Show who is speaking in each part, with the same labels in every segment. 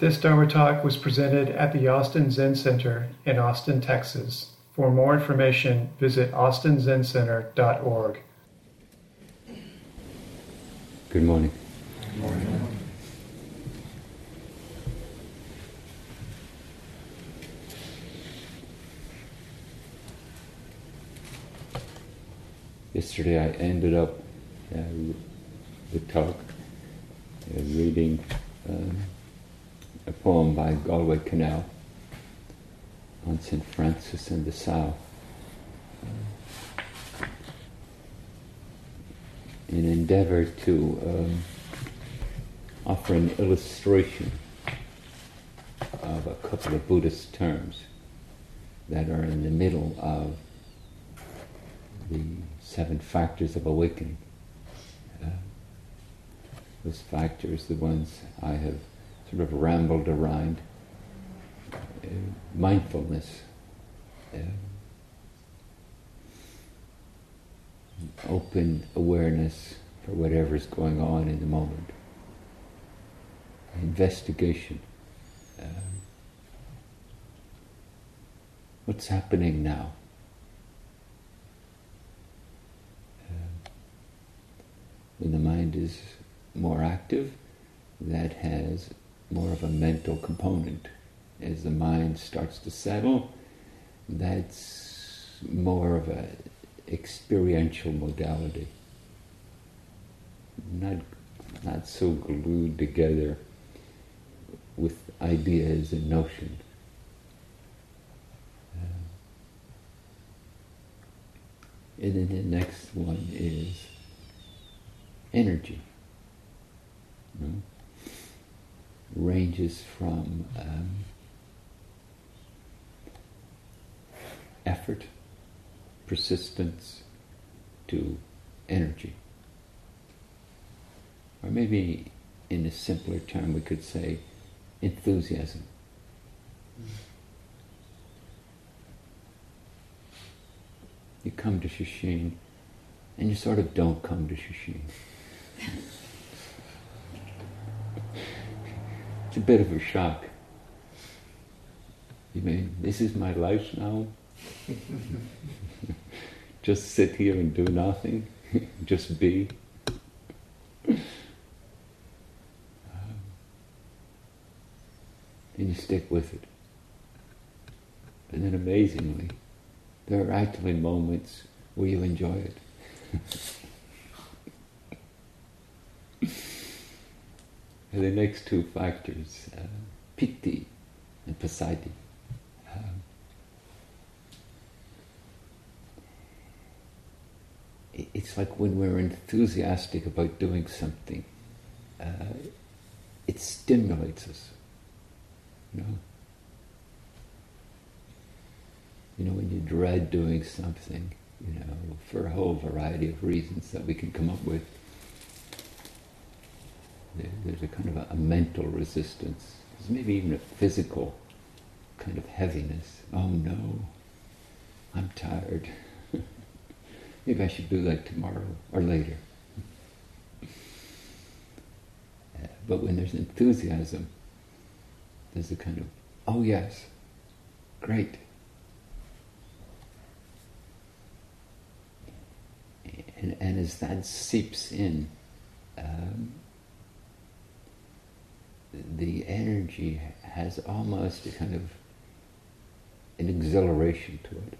Speaker 1: This Dharma talk was presented at the Austin Zen Center in Austin, Texas. For more information, visit austinzencenter.org.
Speaker 2: Good morning.
Speaker 3: Good morning.
Speaker 2: Yesterday I ended up uh, the talk uh, reading um, a poem by Galway Kinnell on St. Francis and the Sow. in endeavor to um, offer an illustration of a couple of Buddhist terms that are in the middle of the seven factors of awakening. Uh, those factors, the ones I have sort of rambled around, uh, mindfulness, uh, open awareness for whatever is going on in the moment, investigation. Um, what's happening now? Um, when the mind is more active, that has more of a mental component. As the mind starts to settle, that's more of a experiential modality. Not, not so glued together with ideas and notions. Uh, and then the next one is energy. Ranges from um, effort persistence to energy. Or maybe in a simpler term we could say enthusiasm. You come to Sesshin and you sort of don't come to Sesshin. it's a bit of a shock. You mean, this is my life now? just sit here and do nothing, just be. Um, and you stick with it. And then amazingly, there are actually moments where you enjoy it. the next two factors, uh, and passaddhi. Um, it's like when we're enthusiastic about doing something, uh, it stimulates us. You know? You know, when you dread doing something, you know, for a whole variety of reasons that we can come up with, there's a kind of a, a mental resistance. There's maybe even a physical kind of heaviness. Oh no, I'm tired. Maybe I should do that tomorrow or later. Uh, but when there's enthusiasm, there's a kind of, oh yes, great. And, and as that seeps in, um, the energy has almost a kind of an exhilaration to it.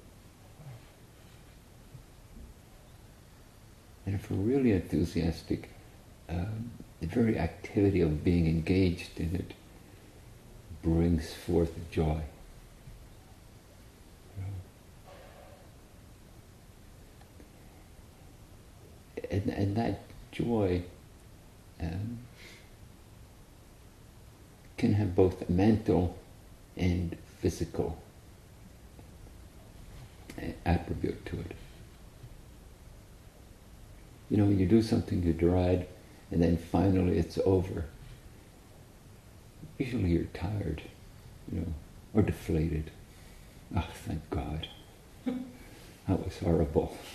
Speaker 2: And if we're really enthusiastic, um, the very activity of being engaged in it brings forth joy. And, and that joy um, can have both mental and physical attribute to it. You know, when you do something you dread and then finally it's over, usually you're tired, you know, or deflated. Oh, thank God. That was horrible.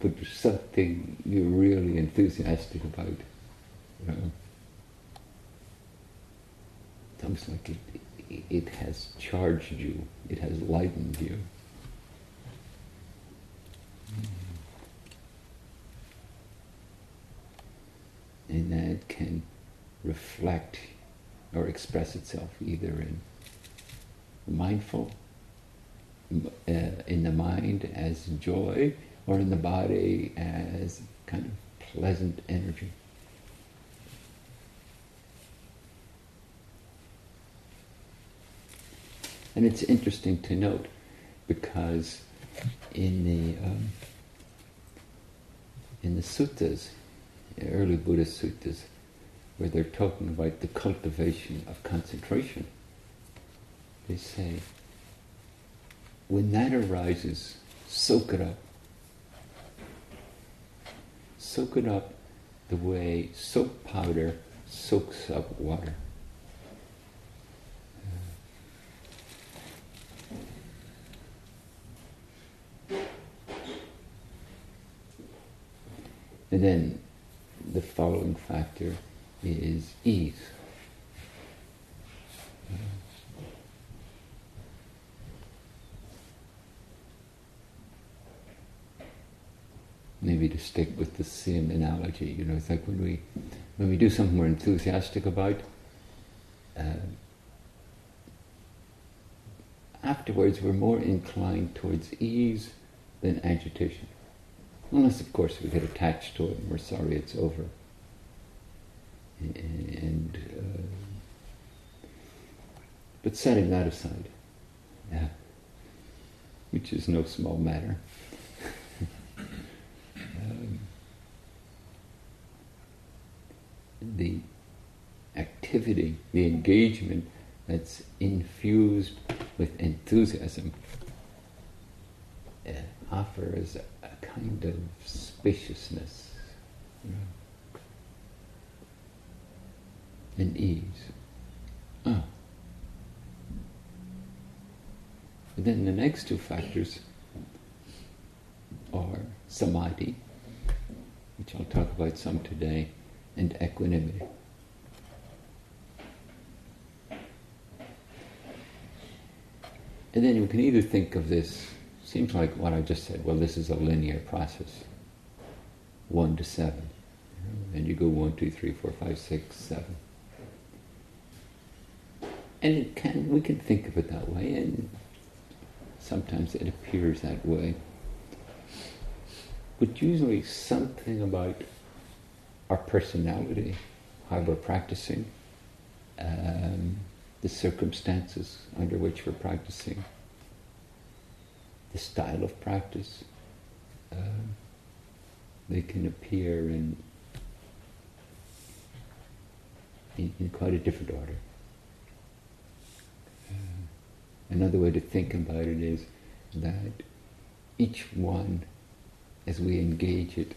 Speaker 2: but there's something you're really enthusiastic about. It's almost like it, it has charged you, it has lightened you. And that can reflect or express itself either in mindful, uh, in the mind as joy, or in the body as kind of pleasant energy. And it's interesting to note because in the um, in the suttas, early Buddhist suttas, where they're talking about the cultivation of concentration, they say, when that arises, soak it up. Soak it up the way soap powder soaks up water. And then the following factor is ease. Maybe to stick with the same analogy, you know, it's like when we when we do something we're enthusiastic about, uh, afterwards we're more inclined towards ease than agitation. Unless, of course, we get attached to it and we're sorry it's over. And, uh, but setting that aside, yeah, which is no small matter. um, the activity, the engagement that's infused with enthusiasm uh, offers a kind of spaciousness and ease. Ah. But then the next two factors are samadhi, which I'll talk about some today, and equanimity. And then you can either think of this Seems like what I just said, well, this is a linear process. One to seven. And you go one, two, three, four, five, six, seven. And can we can think of it that way, and sometimes it appears that way. But usually something about our personality, how we're practicing, um, the circumstances under which we're practicing, the style of practice. Uh, they can appear in, in, in quite a different order. Uh, another way to think about it is that each one, as we engage it,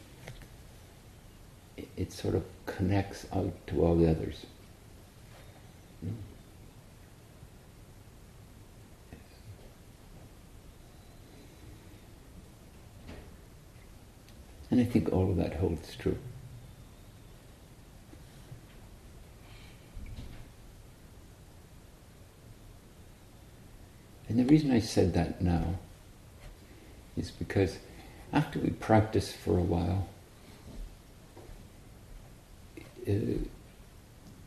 Speaker 2: it, it sort of connects out to all the others. You know? And I think all of that holds true. And the reason I said that now is because after we practice for a while, uh,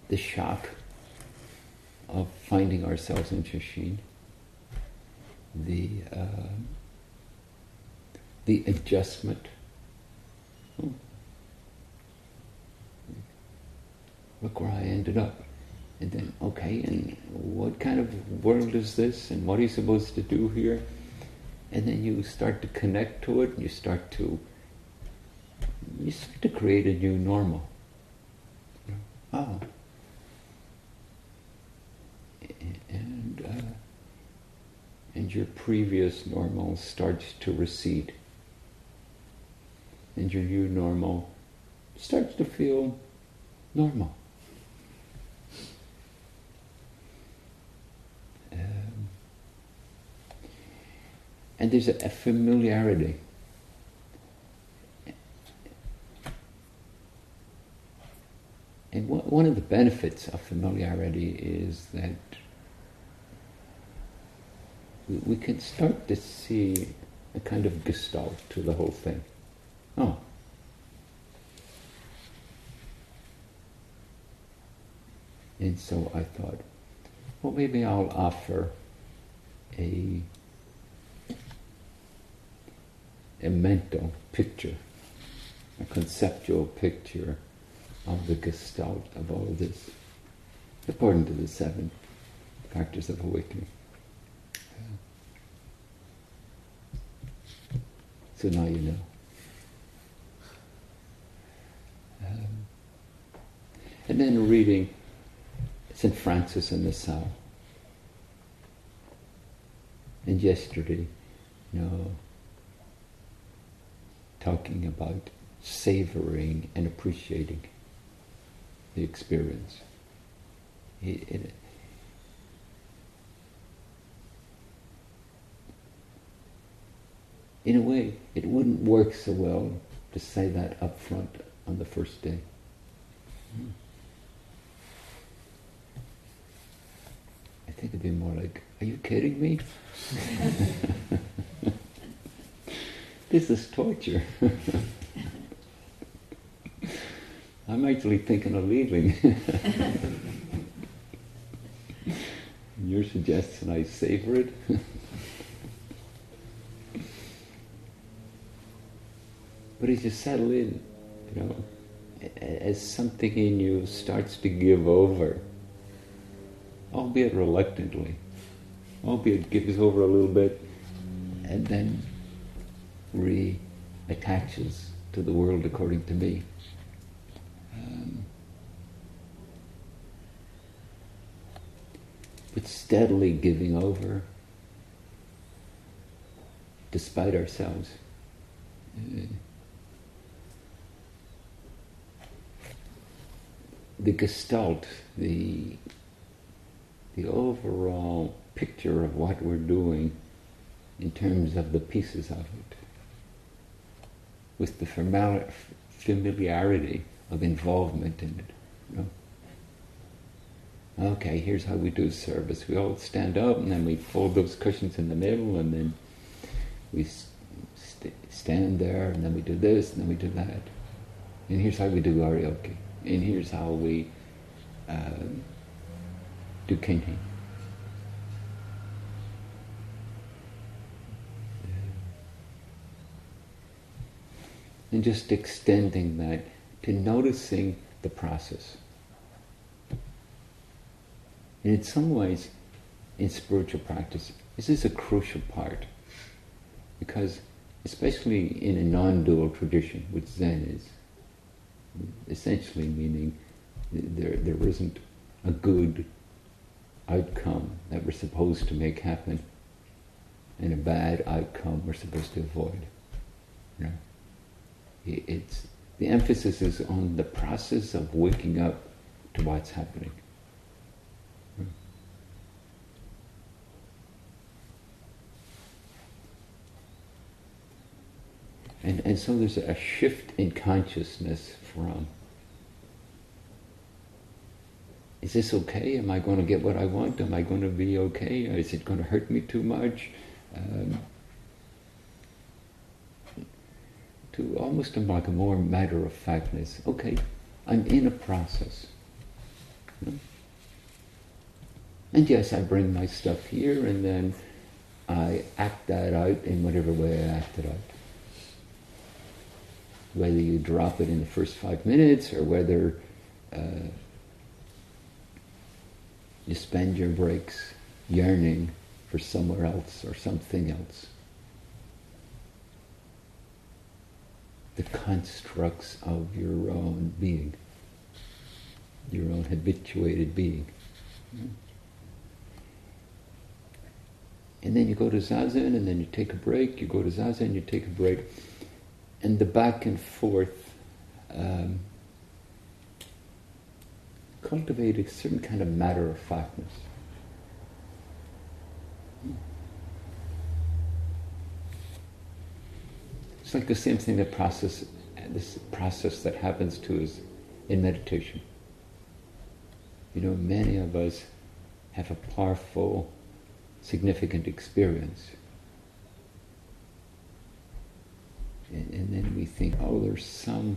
Speaker 2: the shock of finding ourselves in Sesshin, the uh, the adjustment look where I ended up. And then, okay, and what kind of world is this? And what are you supposed to do here? And then you start to connect to it, and you start to you start to create a new normal. Oh. And uh, and your previous normal starts to recede and your new normal starts to feel normal. Um, and there's a, a familiarity. and one of the benefits of familiarity is that we can start to see a kind of gestalt to the whole thing. Oh. And so I thought, well, maybe I'll offer a, a mental picture, a conceptual picture of the gestalt of all of this, according to the seven factors of awakening. So now you know. And then reading St. Francis in the Sow. And yesterday, you know, talking about savoring and appreciating the experience. It, it, in a way, it wouldn't work so well to say that up front on the first day. Hmm. I think it'd be more like, are you kidding me? this is torture. I'm actually thinking of leaving. You're suggesting I savor it? But as you settle in, you know, as something in you starts to give over, albeit reluctantly, albeit gives over a little bit, and then reattaches to the world according to me. Um, but steadily giving over despite ourselves. Uh, the gestalt, the, the overall picture of what we're doing in terms of the pieces of it, with the familiarity of involvement in it. You know? Okay, here's how we do service. We all stand up and then we fold those cushions in the middle and then we st- stand there and then we do this and then we do that. And here's how we do oryoki and here's how we uh, kinhin. And just extending that to noticing the process. And in some ways, in spiritual practice, this is a crucial part. Because, especially in a non dual tradition, which Zen is, essentially meaning there, there isn't a good outcome that we're supposed to make happen and a bad outcome we're supposed to avoid. You know? It's, the emphasis is on the process of waking up to what's happening. And, and so there's a shift in consciousness from is this okay? Am I going to get what I want? Am I going to be okay? Is it going to hurt me too much? Um, to almost like a more matter of factness. Okay, I'm in a process. And yes, I bring my stuff here and then I act that out in whatever way I act it out whether you drop it in the first five minutes or whether uh, you spend your breaks yearning for somewhere else or something else. The constructs of your own being, your own habituated being. And then you go to zazen, and then you take a break. You go to zazen, you take a break and the back and forth um, cultivate a certain kind of matter of factness. It's like the same thing that process, this process that happens to us in meditation. You know, many of us have a powerful, significant experience. And, and then we think, oh, there's some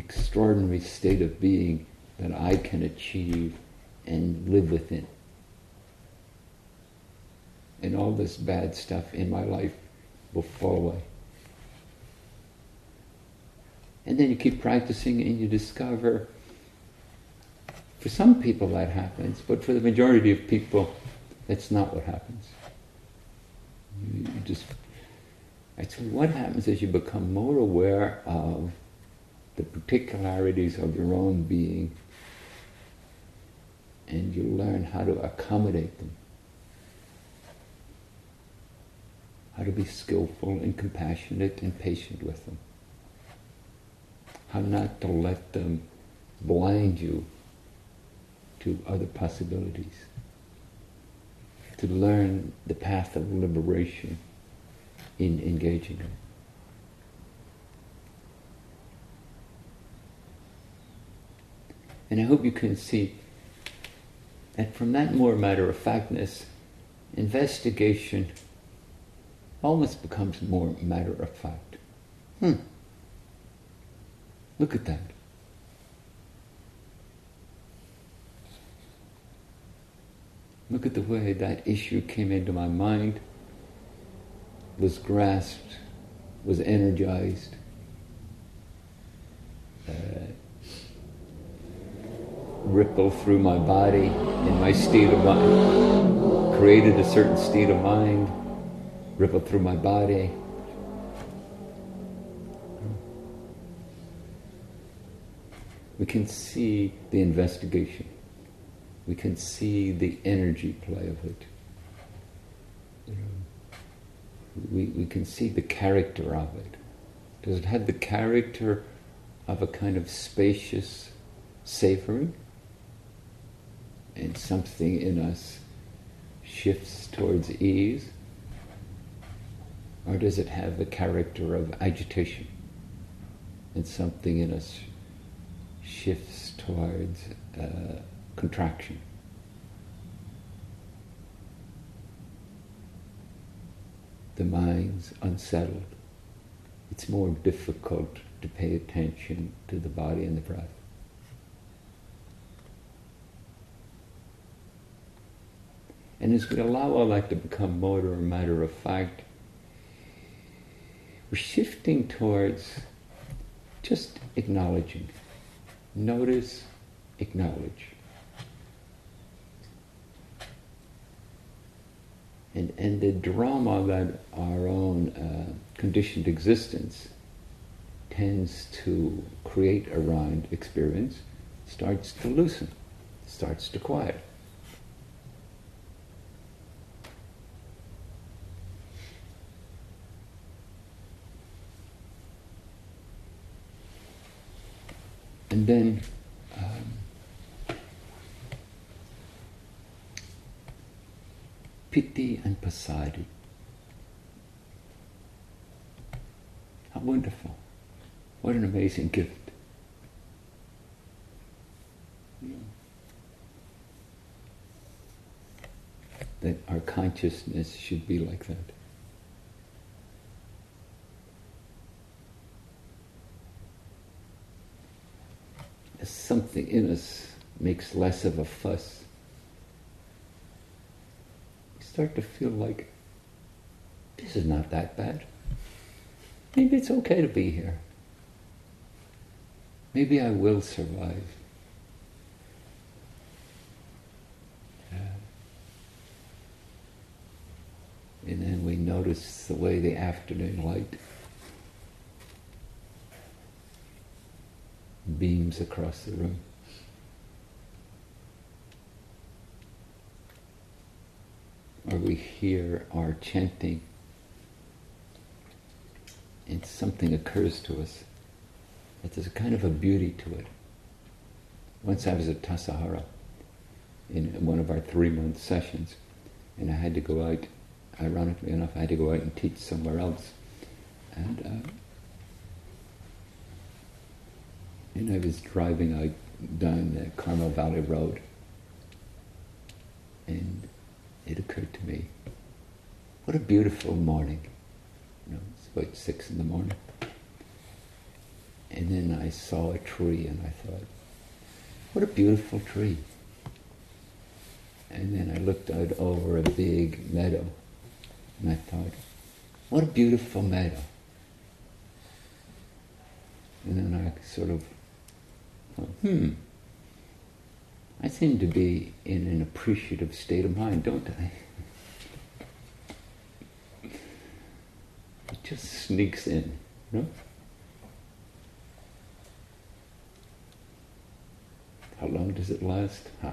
Speaker 2: extraordinary state of being that I can achieve and live within. And all this bad stuff in my life will fall away. And then you keep practicing and you discover, for some people that happens, but for the majority of people, that's not what happens. You, you just, so what happens is you become more aware of the particularities of your own being and you learn how to accommodate them. How to be skillful and compassionate and patient with them. How not to let them blind you to other possibilities. To learn the path of liberation in engaging it. And I hope you can see that from that more matter of factness, investigation almost becomes more matter of fact. Hmm. Look at that. Look at the way that issue came into my mind, was grasped, was energized, uh, ripple through my body in my state of mind, created a certain state of mind, ripple through my body. We can see the investigation. We can see the energy play of it. we, we can see the character of it. Does it have the character of a kind of spacious savoring? And something in us shifts towards ease? Or does it have the character of agitation and something in us shifts towards uh, contraction? The mind's unsettled. It's more difficult to pay attention to the body and the breath. And as we allow our life to become more or matter of fact, we're shifting towards just acknowledging. Notice, acknowledge. And, and the drama that our own uh, conditioned existence tends to create around experience starts to loosen, starts to quiet. Then um, and passaddhi. How wonderful. What an amazing gift. That our consciousness should be like that. something in us makes less of a fuss, we start to feel like this is not that bad. Maybe it's okay to be here. Maybe I will survive. And then we notice the way the afternoon light beams across the room. Or we hear our chanting and something occurs to us that there's a kind of a beauty to it. Once I was at Tassajara in one of our three month sessions, and I had to go out, ironically enough, I had to go out and teach somewhere else. And uh, and I was driving out down the Carmel Valley Road. And it occurred to me, what a beautiful morning. You know, it's about six in the morning. And then I saw a tree and I thought, what a beautiful tree. And then I looked out over a big meadow and I thought, what a beautiful meadow. And then I sort of thought, hmm, I seem to be in an appreciative state of mind, don't I? It just sneaks in, you know? How long does it last? Huh.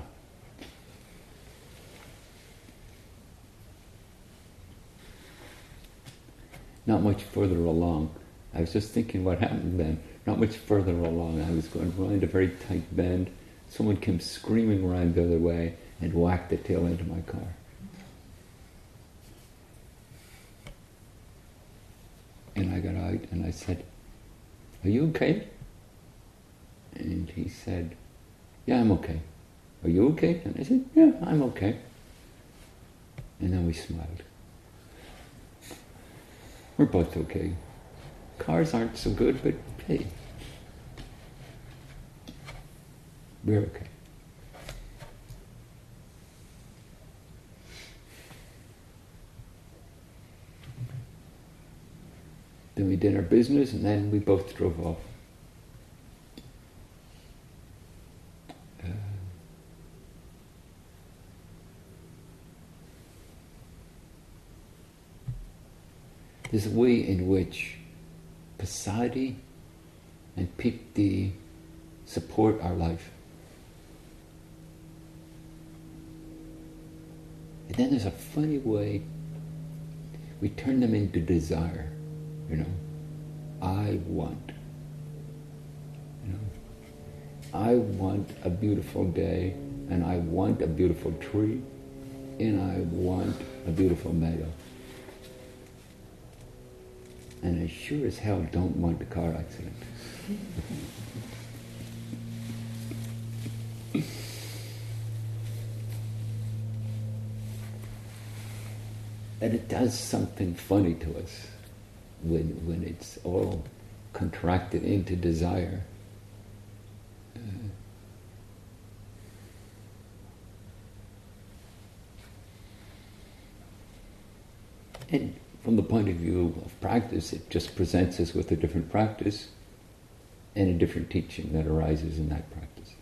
Speaker 2: Not much further along. I was just thinking what happened then. Not much further along. I was going around a very tight bend. Someone came screaming around the other way and whacked the tail end of my car. And I got out and I said, Are you okay? And he said, Yeah, I'm okay. Are you okay? And I said, Yeah, I'm okay. And then we smiled. We're both okay. Cars aren't so good, but hey, we're okay. Then we did our business and then we both drove off. Uh, there's a way in which Passaddhi and Piti support our life. Then there's a funny way we turn them into desire. You know, I want. You know, I want a beautiful day, and I want a beautiful tree, and I want a beautiful meadow. And I sure as hell don't want a car accident. and it does something funny to us when, when it's all contracted into desire. Uh, and from the point of view of practice, it just presents us with a different practice and a different teaching that arises in that practice.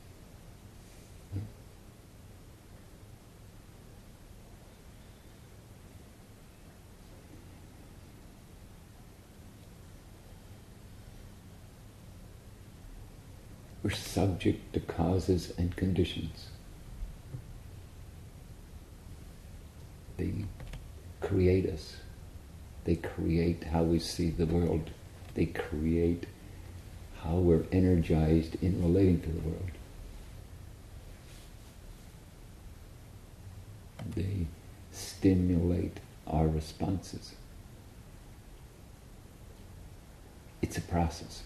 Speaker 2: We're subject to causes and conditions. They create us. They create how we see the world. They create how we're energized in relating to the world. They stimulate our responses. It's a process.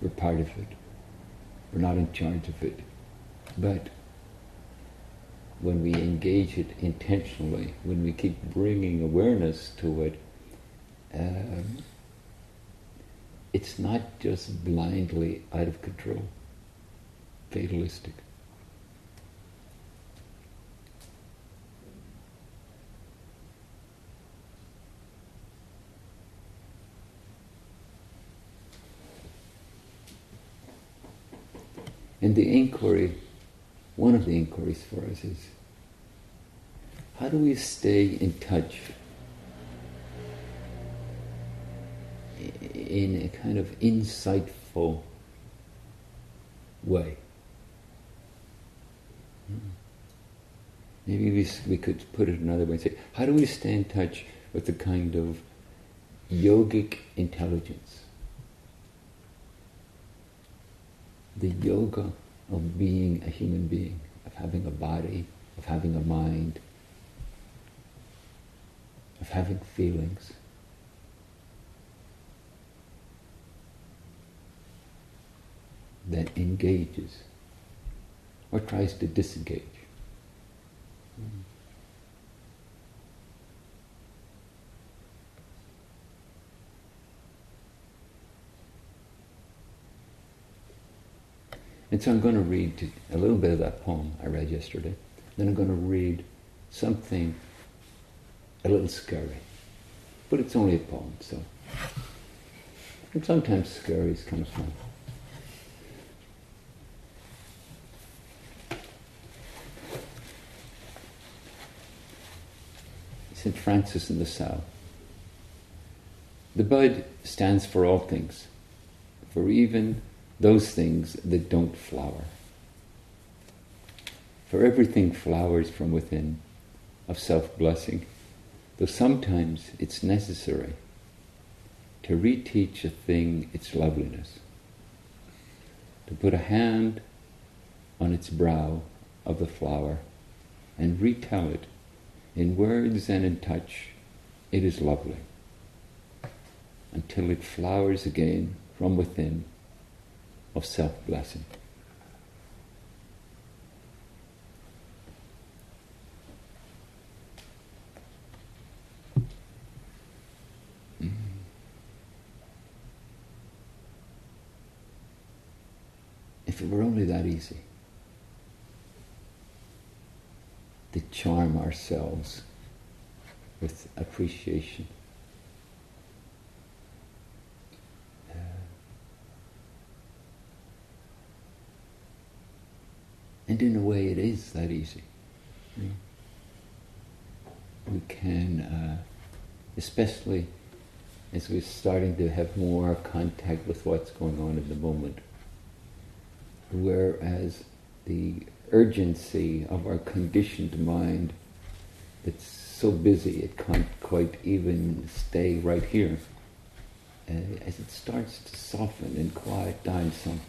Speaker 2: We're part of it. We're not in charge of it. But when we engage it intentionally, when we keep bringing awareness to it, um, it's not just blindly out of control, fatalistic. And the inquiry, one of the inquiries for us is how do we stay in touch in a kind of insightful way? Maybe we, we could put it another way and say, how do we stay in touch with the kind of yogic intelligence the yoga of being a human being, of having a body, of having a mind, of having feelings. that engages or tries to disengage. And so I'm going to read a little bit of that poem I read yesterday. Then I'm going to read something a little scary. But it's only a poem, so. And sometimes scary is kind of fun. St. Francis in the Sow. The bud stands for all things, for even those things that don't flower. For everything flowers from within of self blessing, though sometimes it's necessary to reteach a thing its loveliness, to put a hand on its brow of the flower and retell it in words and in touch, it is lovely, until it flowers again from within of self blessing. If it were only that easy. to charm ourselves with appreciation. And in a way, it is that easy. We can, uh, especially as we're starting to have more contact with what's going on in the moment, whereas the urgency of our conditioned mind that's so busy it can't quite even stay right here. Uh, as it starts to soften and quiet down some,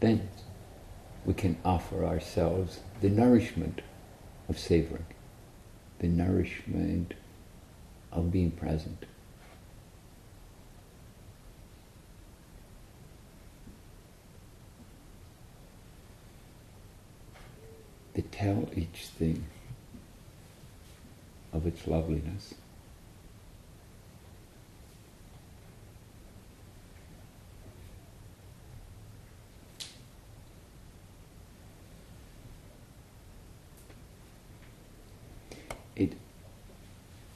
Speaker 2: then we can offer ourselves the nourishment of savoring, the nourishment of being present. to tell each thing of its loveliness. It,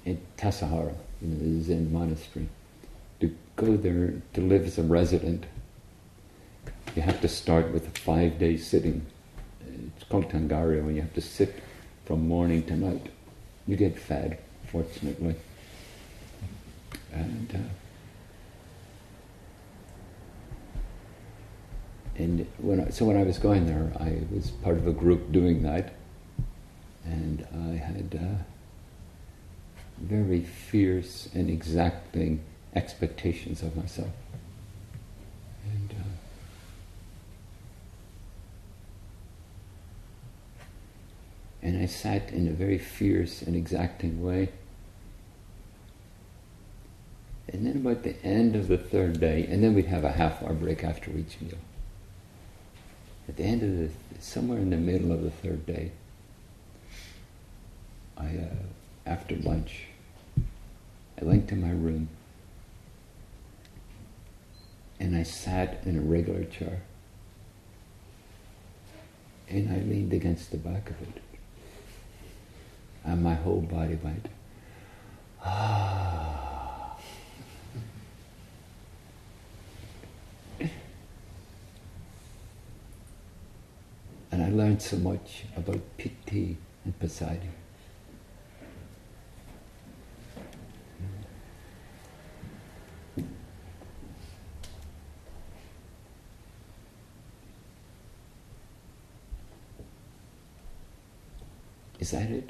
Speaker 2: at Tassajara, you know, the Zen monastery, to go there to live as a resident, you have to start with a five-day sitting it's called Tangaryo, when you have to sit from morning to night. You get fed, fortunately. And uh, and when I, so when I was going there, I was part of a group doing that, and I had uh, very fierce and exacting expectations of myself. And I sat in a very fierce and exacting way. And then about the end of the third day, and then we'd have a half hour break after each meal. At the end of the, somewhere in the middle of the third day, I, uh, after lunch, I went to my room and I sat in a regular chair and I leaned against the back of it and my whole body went, ah. and I learned so much about piti and passaddhi. Is that it?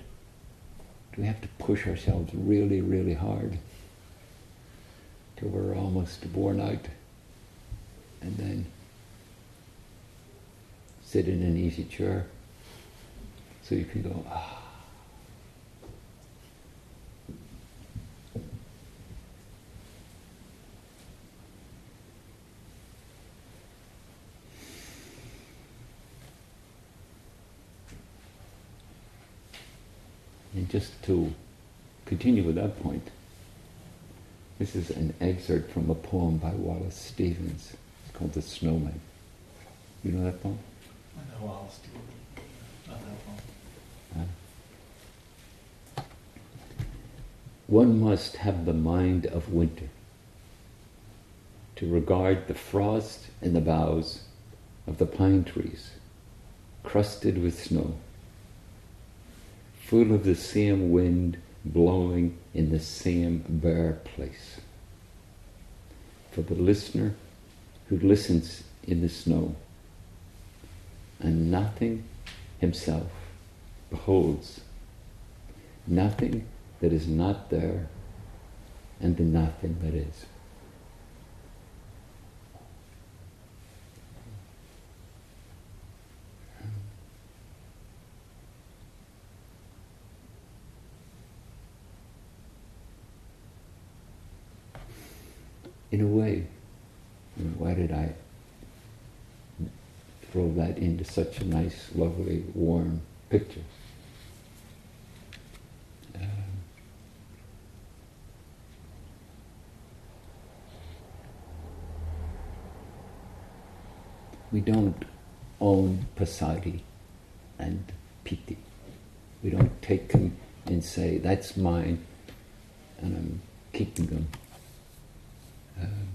Speaker 2: Do we have to push ourselves really, really hard till we're almost worn out and then sit in an easy chair so you can go, ah. Just to continue with that point, this is an excerpt from a poem by Wallace Stevens. It's called The Snowman. You know that poem?
Speaker 3: I know Wallace Stevens. Not that poem.
Speaker 2: One must have the mind of winter to regard the frost in the boughs of the pine trees, crusted with snow, full of the same wind blowing in the same bare place. For the listener who listens in the snow and nothing himself beholds, nothing that is not there and the nothing that is. In a way, you know, why did I throw that into such a nice, lovely, warm picture? Um, we don't own Passaddhi and Piti. We don't take them and say, that's mine, and I'm keeping them. Um,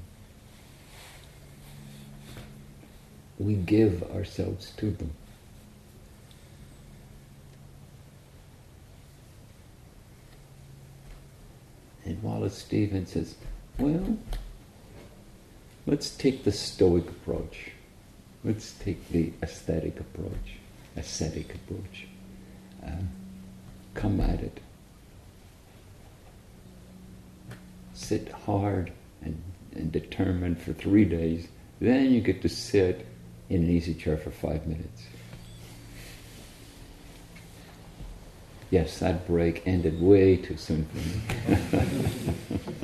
Speaker 2: we give ourselves to them. And Wallace Stevens says, well, let's take the Stoic approach. Let's take the aesthetic approach, ascetic approach. Um, come at it. Sit hard and, and determined for three days. Then you get to sit in an easy chair for five minutes. Yes, that break ended way too soon for me.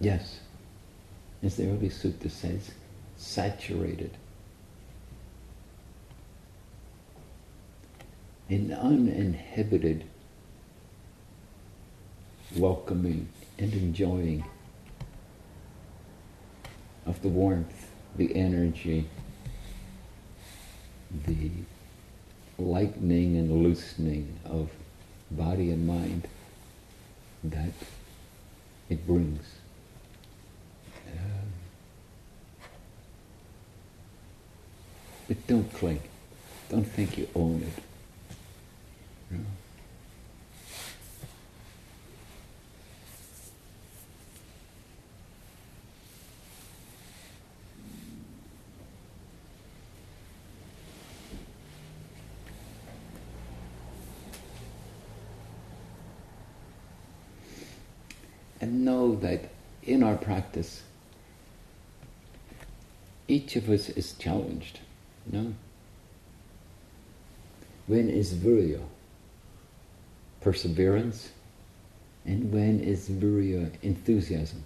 Speaker 2: yes, as the early sutta says, saturated in uninhibited welcoming and enjoying of the warmth, the energy, the lightening and loosening of body and mind that it brings. Um, but don't cling. Don't think you own it. And know that in our practice, each of us is challenged. No? When is virya? Perseverance. And when is virya? Enthusiasm.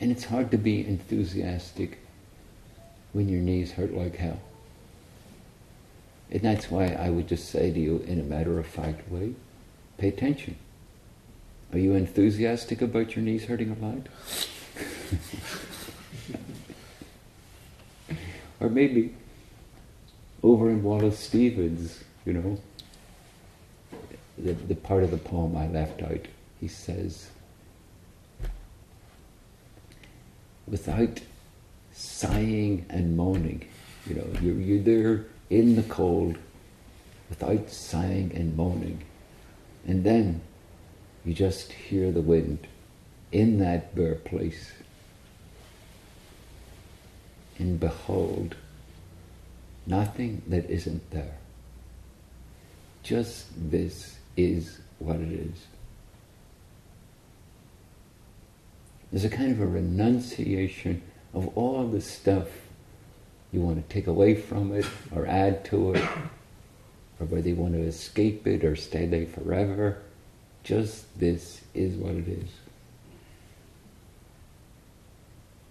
Speaker 2: And it's hard to be enthusiastic when your knees hurt like hell. And that's why I would just say to you in a matter of fact way, pay attention. Are you enthusiastic about your knees hurting a lot? or maybe over in Wallace Stevens, you know, the, the part of the poem I left out, he says, without sighing and moaning, you know, you're, you're there in the cold without sighing and moaning. And then you just hear the wind in that bare place. And behold, nothing that isn't there. Just this is what it is. There's a kind of a renunciation of all the stuff you want to take away from it or add to it, or whether you want to escape it or stay there forever. Just this is what it is.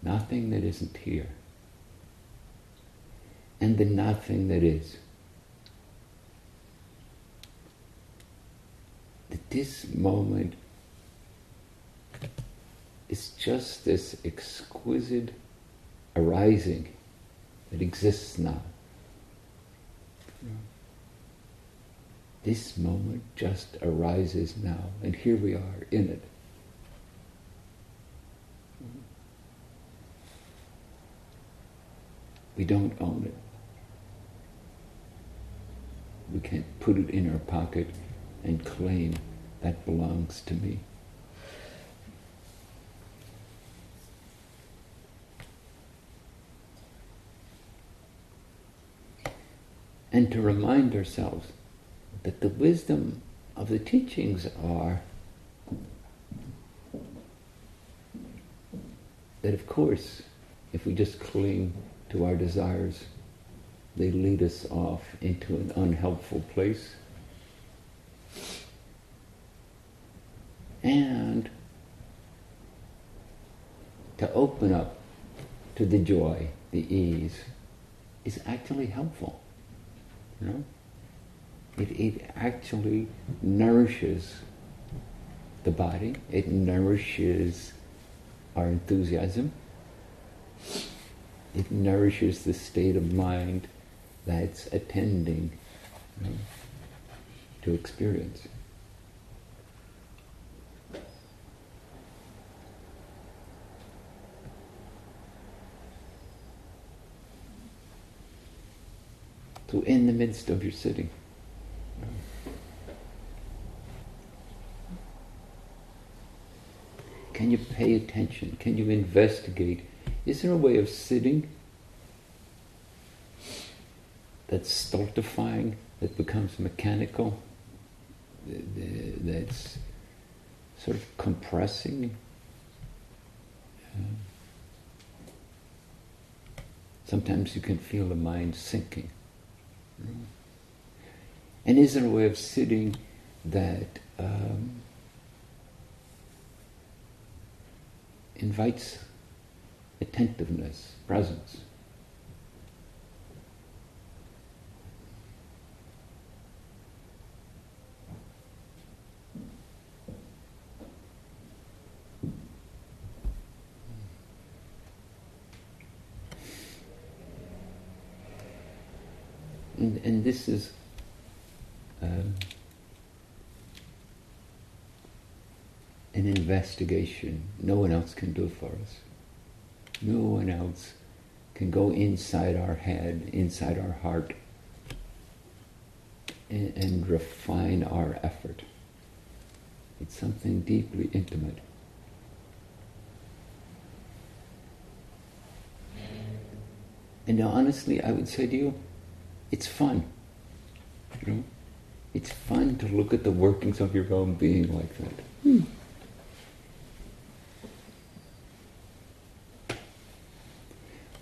Speaker 2: Nothing that isn't here. And the nothing that is. That this moment is just this exquisite arising that exists now. This moment just arises now, and here we are in it. We don't own it. We can't put it in our pocket and claim that belongs to me. And to remind ourselves that the wisdom of the teachings are that, of course, if we just cling to our desires, they lead us off into an unhelpful place. And to open up to the joy, the ease, is actually helpful. You know? It, it actually nourishes the body, it nourishes our enthusiasm, it nourishes the state of mind that's attending you know, to experience. So, in the midst of your sitting, can you pay attention? Can you investigate? Is there a way of sitting that's stultifying, that becomes mechanical, that's sort of compressing? Sometimes you can feel the mind sinking. And is there a way of sitting that um, invites attentiveness, presence? And, and this is um, an investigation no one else can do for us. No one else can go inside our head, inside our heart, and, and refine our effort. It's something deeply intimate. And now, honestly, I would say to you, it's fun. You know? It's fun to look at the workings of your own being like that. Hmm.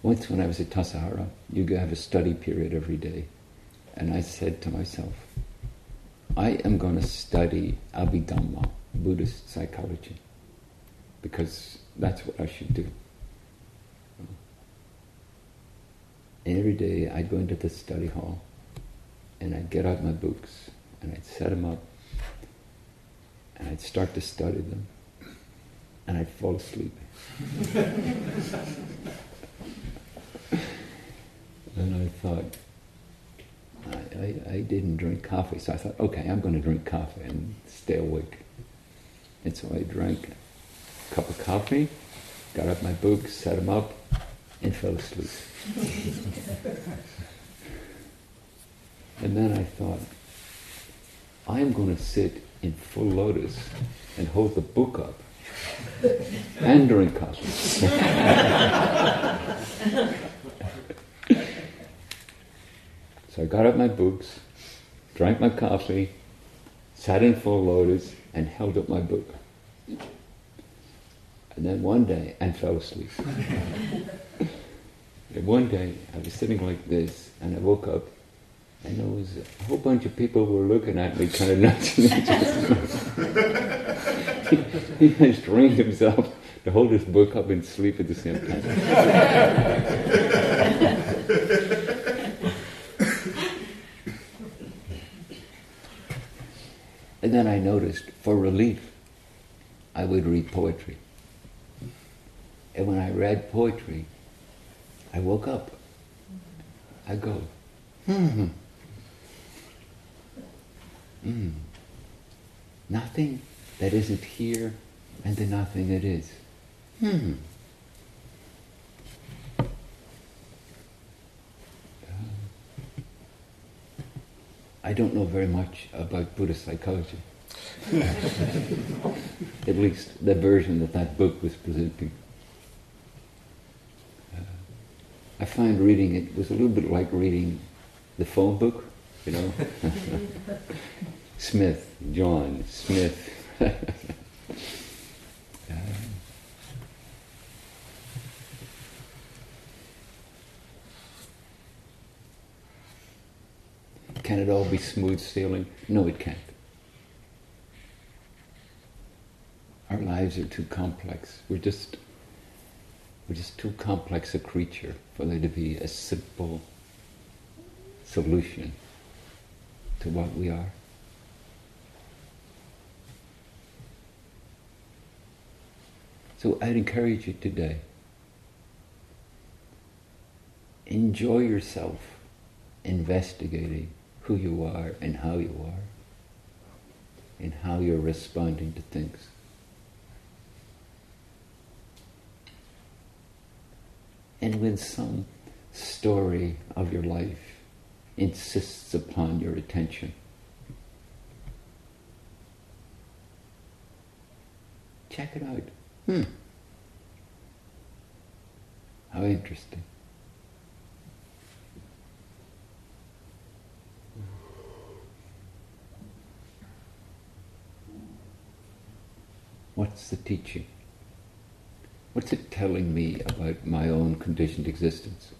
Speaker 2: Once when I was at Tassajara, you have a study period every day. And I said to myself, I am going to study Abhidhamma, Buddhist psychology, because that's what I should do. Every day I'd go into the study hall and I'd get out my books and I'd set them up and I'd start to study them and I'd fall asleep. and I thought, I, I, I, didn't drink coffee, so I thought, okay, I'm going to drink coffee and stay awake. And so I drank a cup of coffee, got up my books, set them up, and fell asleep. and then I thought, I am going to sit in full lotus and hold the book up and drink coffee. so I got up my books, drank my coffee, sat in full lotus, and held up my book. And then one day, and fell asleep. and one day, I was sitting like this, and I woke up, and there was a whole bunch of people were looking at me, kind of nudging me. he, he trained himself to hold his book up and sleep at the same time. And then I noticed, for relief, I would read poetry. And when I read poetry, I woke up. I go, hmm. Mm. Nothing that isn't here and the nothing that is. Hmm. I don't know very much about Buddhist psychology. At least the version that that book was presenting. Uh, I find reading it was a little bit like reading the phone book, you know. Smith, John, Smith. uh, can it all be smooth sailing? No, it can't. Our lives are too complex. We're just we're just too complex a creature for there to be a simple solution to what we are. So I'd encourage you today enjoy yourself investigating who you are and how you are and how you're responding to things. And when some story of your life insists upon your attention, check it out. Hmm. How interesting. What's the teaching? What's it telling me about my own conditioned existence?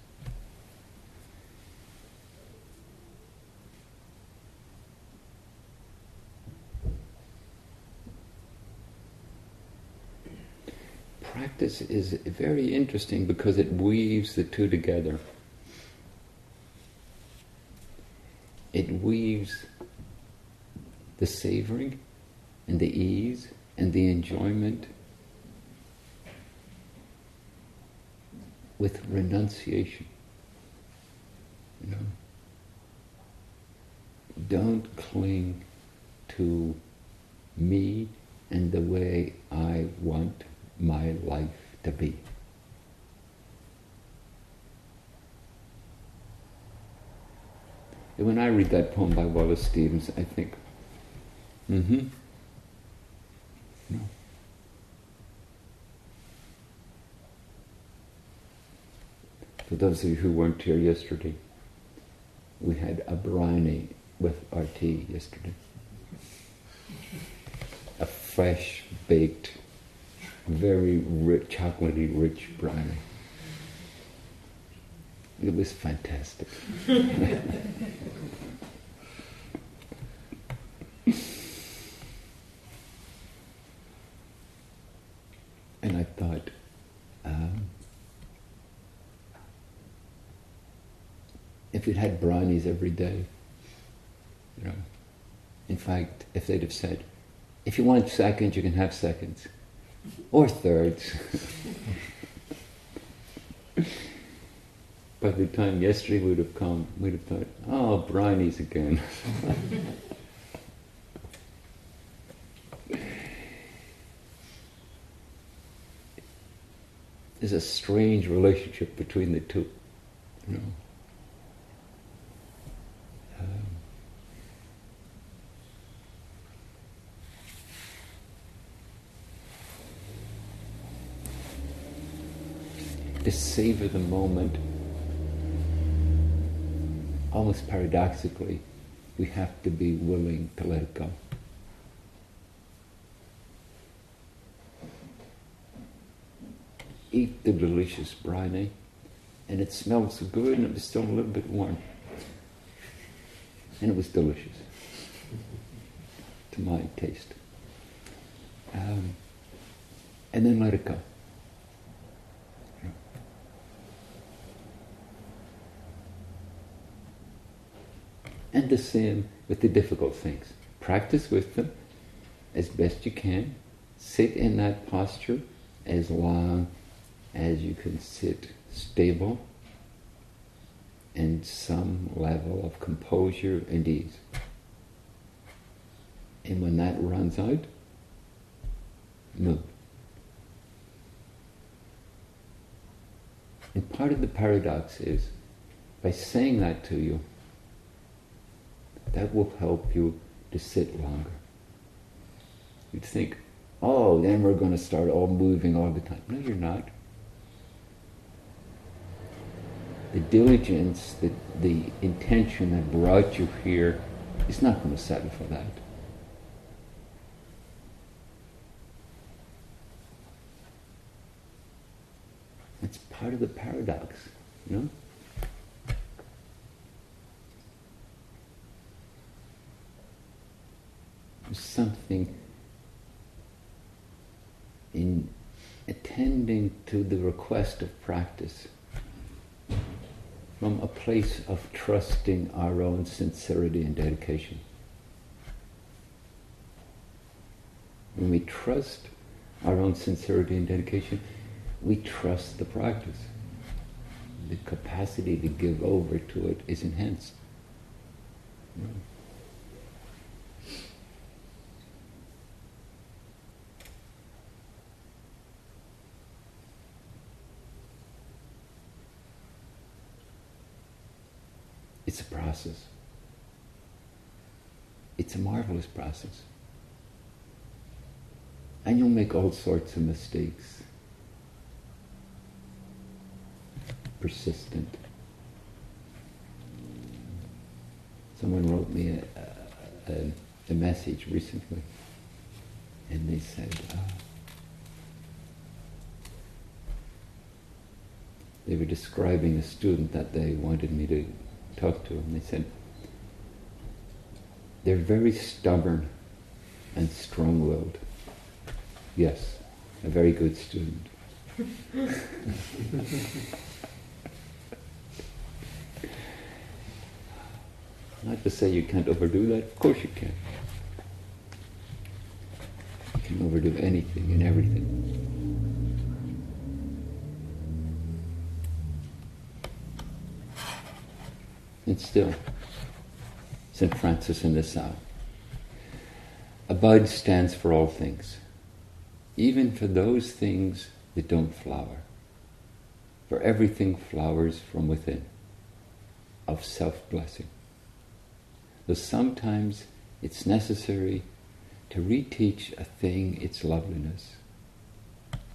Speaker 2: Practice is very interesting because it weaves the two together. It weaves the savoring and the ease and the enjoyment with renunciation. You know? Don't cling to me and the way I want my life to be. And when I read that poem by Wallace Stevens, I think, mm hmm. No. For those of you who weren't here yesterday, we had a briny with our tea yesterday. A fresh baked, very rich, chocolatey rich briny. It was fantastic. and I thought, um, if we'd had brownies every day, you know, in fact, if they'd have said, if you want seconds, you can have seconds, or thirds. By the time yesterday would have come, we'd have thought, oh, brownies again. There's a strange relationship between the two, you know. To savor the moment, almost paradoxically, we have to be willing to let it go. eat the delicious briny, and it smelled so good, and it was still a little bit warm. And it was delicious to my taste. Um, and then let it go. And the same with the difficult things. Practice with them as best you can. Sit in that posture as long as you can sit stable and some level of composure and ease. And when that runs out, move. And part of the paradox is by saying that to you, that will help you to sit longer. You'd think, oh, then we're going to start all moving all the time. No, you're not. The diligence, the, the intention that brought you here is not going to settle for that. It's part of the paradox, you know? Something in attending to the request of practice from a place of trusting our own sincerity and dedication. When we trust our own sincerity and dedication, we trust the practice. The capacity to give over to it is enhanced. It's a process. It's a marvelous process. And you'll make all sorts of mistakes. persistent. Someone wrote me a, a, a message recently, and they said, uh, they were describing a student that they wanted me to talk to, and they said, they're very stubborn and strong willed. Yes, a very good student. Not to say you can't overdo that, of course you can. You can overdo anything and everything. And still, St. Francis and the Sow. A bud stands for all things, even for those things that don't flower. For everything flowers from within, of self blessing. Though sometimes it's necessary to reteach a thing its loveliness,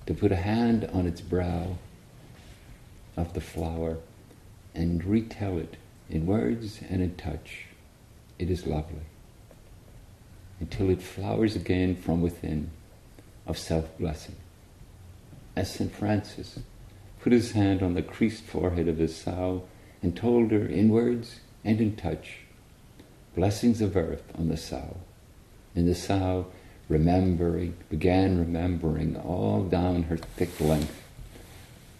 Speaker 2: to put a hand on its brow of the flower and retell it in words and in touch. It is lovely until it flowers again from within of self blessing. As St. Francis put his hand on the creased forehead of his sow and told her in words and in touch blessings of earth on the sow. And the sow, remembering, began remembering all down her thick length,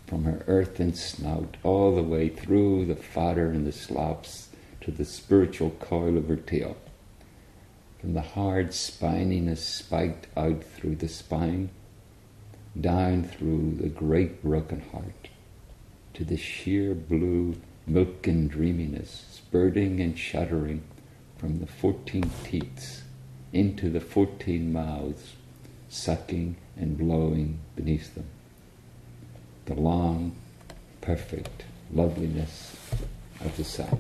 Speaker 2: from her earthen snout all the way through the fodder and the slops to the spiritual coil of her tail. From the hard spininess spiked out through the spine, down through the great broken heart, to the sheer blue milken dreaminess, spurting and shuddering from the fourteen teats into the fourteen mouths, sucking and blowing beneath them. The long, perfect loveliness of the sow.